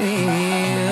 Yeah.